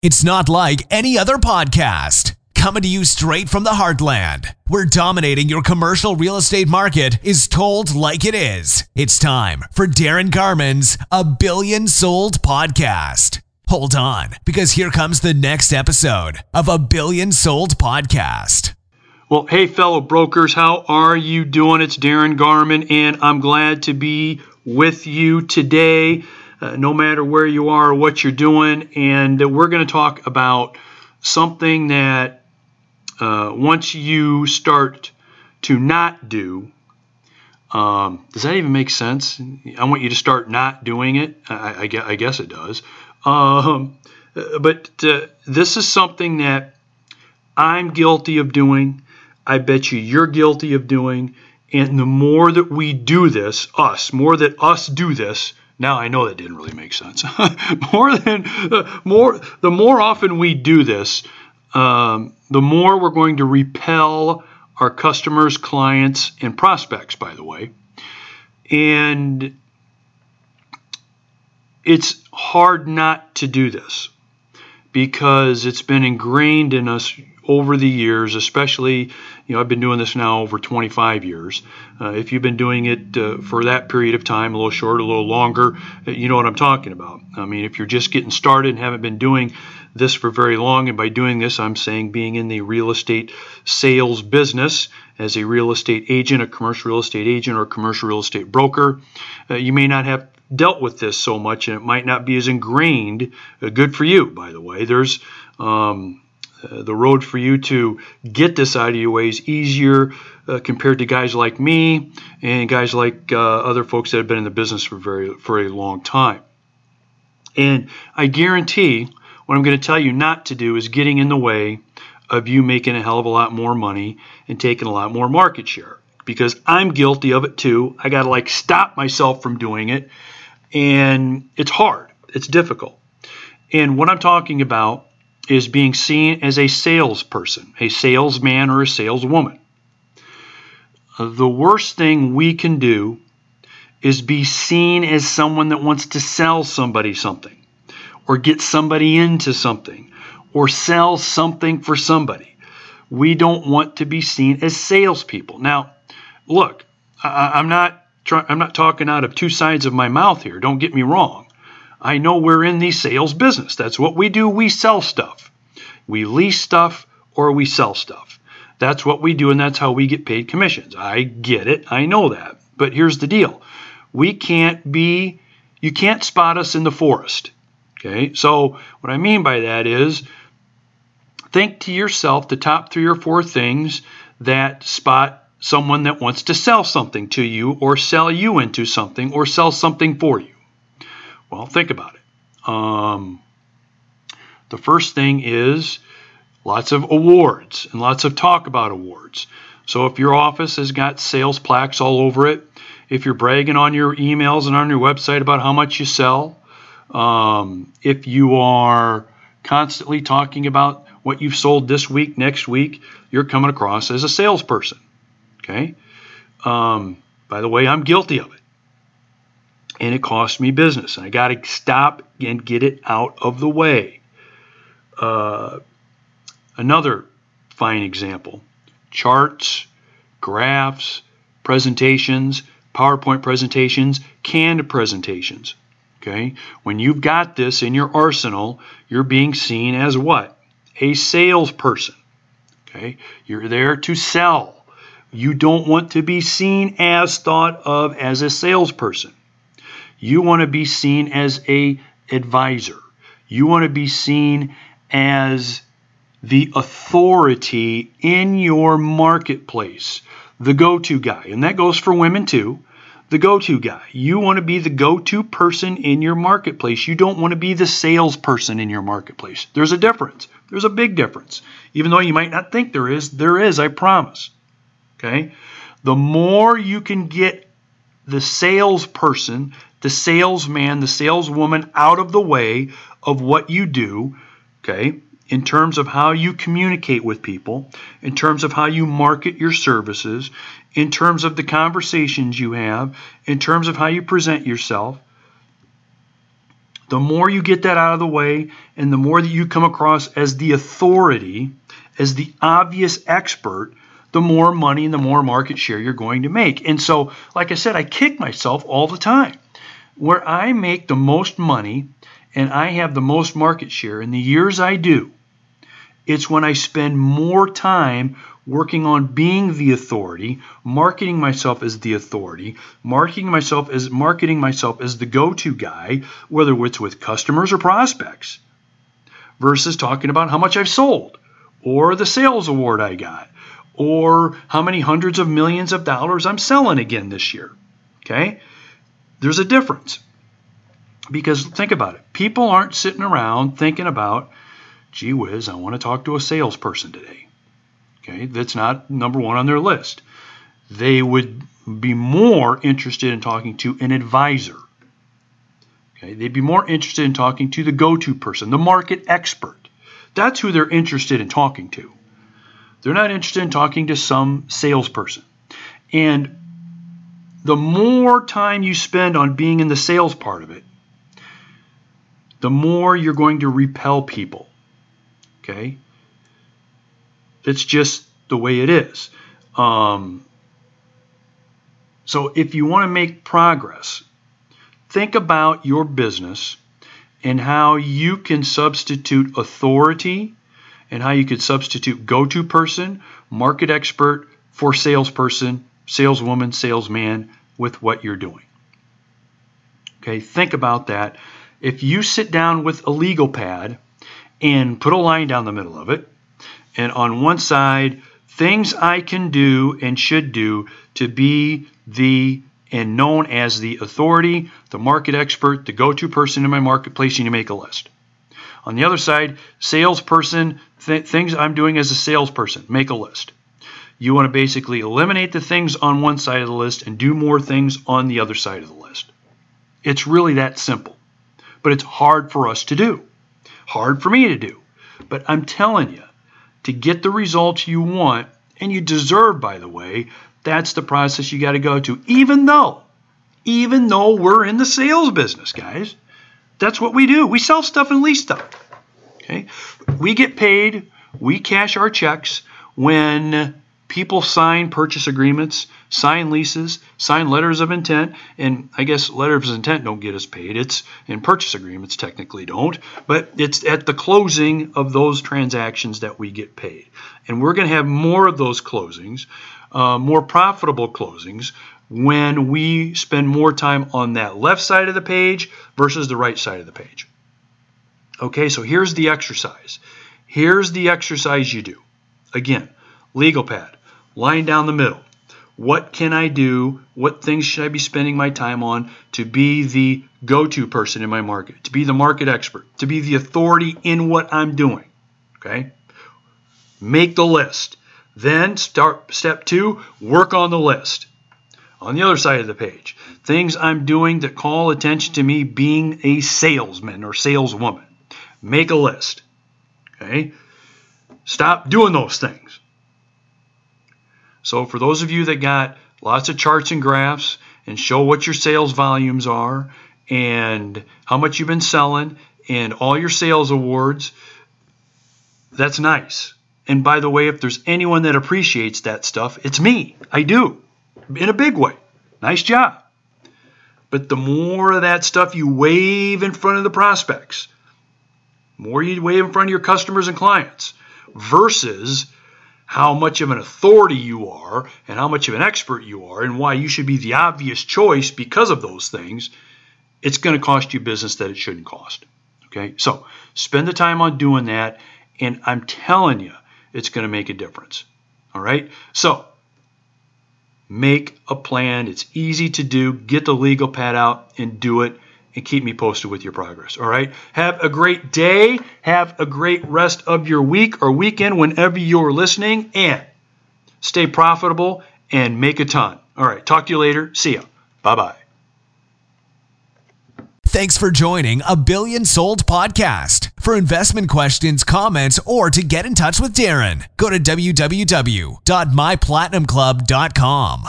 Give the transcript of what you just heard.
It's not like any other podcast. Coming to you straight from the heartland, where dominating your commercial real estate market is told like it is. It's time for Darin Garman's A Billion Sold podcast. Hold on, because here comes the next episode of A Billion Sold podcast. Well, hey, fellow brokers, how are you doing? It's Darin Garman, and I'm glad to be with you today uh, no matter where you are or what you're doing. And uh, we're going to talk about something that uh, once you start to not do, um, does that even make sense? I want you to start not doing it. I, I, I guess it does. Um, but uh, this is something that I'm guilty of doing. I bet you you're guilty of doing. And the more that we do this, us, more that us do this, now I know that didn't really make sense. more than uh, more, the more often we do this, um, the more we're going to repel our customers, clients, and prospects. By the way, and it's hard not to do this because it's been ingrained in us over the years, especially, you know, I've been doing this now over 25 years. Uh, if you've been doing it uh, for that period of time, a little short, a little longer, uh, you know what I'm talking about. I mean, if you're just getting started and haven't been doing this for very long, and by doing this, I'm saying being in the real estate sales business as a real estate agent, a commercial real estate agent, or commercial real estate broker, uh, you may not have dealt with this so much and it might not be as ingrained. Uh, good for you, by the way. There's um, uh, the road for you to get this out of your way is easier uh, compared to guys like me and guys like uh, other folks that have been in the business for very for a long time. And I guarantee what I'm going to tell you not to do is getting in the way of you making a hell of a lot more money and taking a lot more market share because I'm guilty of it too. I got to like stop myself from doing it and it's hard. It's difficult. And what I'm talking about is being seen as a salesperson, a salesman, or a saleswoman. Uh, the worst thing we can do is be seen as someone that wants to sell somebody something, or get somebody into something, or sell something for somebody. We don't want to be seen as salespeople. Now, look, I, am not try, I'm not talking out of two sides of my mouth here. Don't get me wrong. I know we're in the sales business. That's what we do. We sell stuff. We lease stuff or we sell stuff. That's what we do, and that's how we get paid commissions. I get it. I know that. But here's the deal we can't be, you can't spot us in the forest. Okay, so what I mean by that is think to yourself the top three or four things that spot someone that wants to sell something to you or sell you into something or sell something for you. Well, think about it. Um, the first thing is lots of awards and lots of talk about awards. So if your office has got sales plaques all over it, if you're bragging on your emails and on your website about how much you sell, um, if you are constantly talking about what you've sold this week, next week, you're coming across as a salesperson. Okay. Um, by the way, I'm guilty of it and it cost me business. And I got to stop and get it out of the way. Uh, another fine example charts, graphs, presentations, PowerPoint presentations, canned presentations. Okay, when you've got this in your arsenal, you're being seen as what? A salesperson. Okay, you're there to sell. You don't want to be seen as thought of as a salesperson. You want to be seen as a advisor. You want to be seen as the authority in your marketplace, the go-to guy. And that goes for women too. The go-to guy. You want to be the go-to person in your marketplace. You don't want to be the salesperson in your marketplace. There's a difference. There's a big difference. Even though you might not think there is, there is, I promise. Okay? The more you can get the salesperson, the salesman, the saleswoman out of the way of what you do, okay, in terms of how you communicate with people, in terms of how you market your services, in terms of the conversations you have, in terms of how you present yourself, The more you get that out of the way, and the more that you come across as the authority, as the obvious expert, the more money and the more market share you're going to make. And so, like I said, I kick myself all the time. Where I make the most money and I have the most market share in the years I do, it's when I spend more time working on being the authority, marketing myself as the authority, marketing myself as marketing myself as the go-to guy, whether it's with customers or prospects, versus talking about how much I've sold or the sales award I got or how many hundreds of millions of dollars I'm selling again this year. Okay? There's a difference. Because think about it. People aren't sitting around thinking about, gee whiz, I want to talk to a salesperson today. Okay? That's not number one on their list. They would be more interested in talking to an advisor. Okay? They'd be more interested in talking to the go to person, the market expert. That's who they're interested in talking to. They're not interested in talking to some salesperson. And the more time you spend on being in the sales part of it, the more you're going to repel people. Okay? It's just the way it is. Um, so if you want to make progress, think about your business and how you can substitute authority and how you could substitute go to person, market expert for salesperson, saleswoman, salesman with what you're doing. Okay, think about that. If you sit down with a legal pad and put a line down the middle of it, and on one side, things I can do and should do to be the and known as the authority, the market expert, the go to person in my marketplace, you make a list. On the other side, salesperson, th- things I'm doing as a salesperson, make a list. You want to basically eliminate the things on one side of the list and do more things on the other side of the list. It's really that simple. But it's hard for us to do. Hard for me to do. But I'm telling you, to get the results you want, and you deserve, by the way, that's the process you got to go to. Even though, even though we're in the sales business, guys. That's what we do. We sell stuff and lease stuff. Okay? We get paid, we cash our checks when people sign purchase agreements, sign leases, sign letters of intent, and I guess letters of intent don't get us paid. It's in purchase agreements technically don't, but it's at the closing of those transactions that we get paid. And we're going to have more of those closings, uh, more profitable closings when we spend more time on that left side of the page versus the right side of the page. Okay, so here's the exercise. Here's the exercise you do. Again, legal pad, line down the middle. What can I do? What things should I be spending my time on to be the go to person in my market, to be the market expert, to be the authority in what I'm doing? Okay, make the list. Then start step two, work on the list on the other side of the page. Things I'm doing that call attention to me being a salesman or saleswoman. Make a list. Okay? Stop doing those things. So, for those of you that got lots of charts and graphs and show what your sales volumes are and how much you've been selling and all your sales awards, that's nice. And by the way, if there's anyone that appreciates that stuff, it's me. I do in a big way. Nice job. But the more of that stuff you wave in front of the prospects, more you wave in front of your customers and clients, versus how much of an authority you are and how much of an expert you are and why you should be the obvious choice because of those things, it's going to cost you business that it shouldn't cost. Okay, so spend the time on doing that, and I'm telling you, it's going to make a difference. All right, so Make a plan. It's easy to do. Get the legal pad out and do it and keep me posted with your progress. All right. Have a great day. Have a great rest of your week or weekend whenever you're listening and stay profitable and make a ton. All right. Talk to you later. See ya. Bye bye. Thanks for joining a Billion Sold podcast. For investment questions, comments, or to get in touch with Darin, go to www.myplatinumclub.com.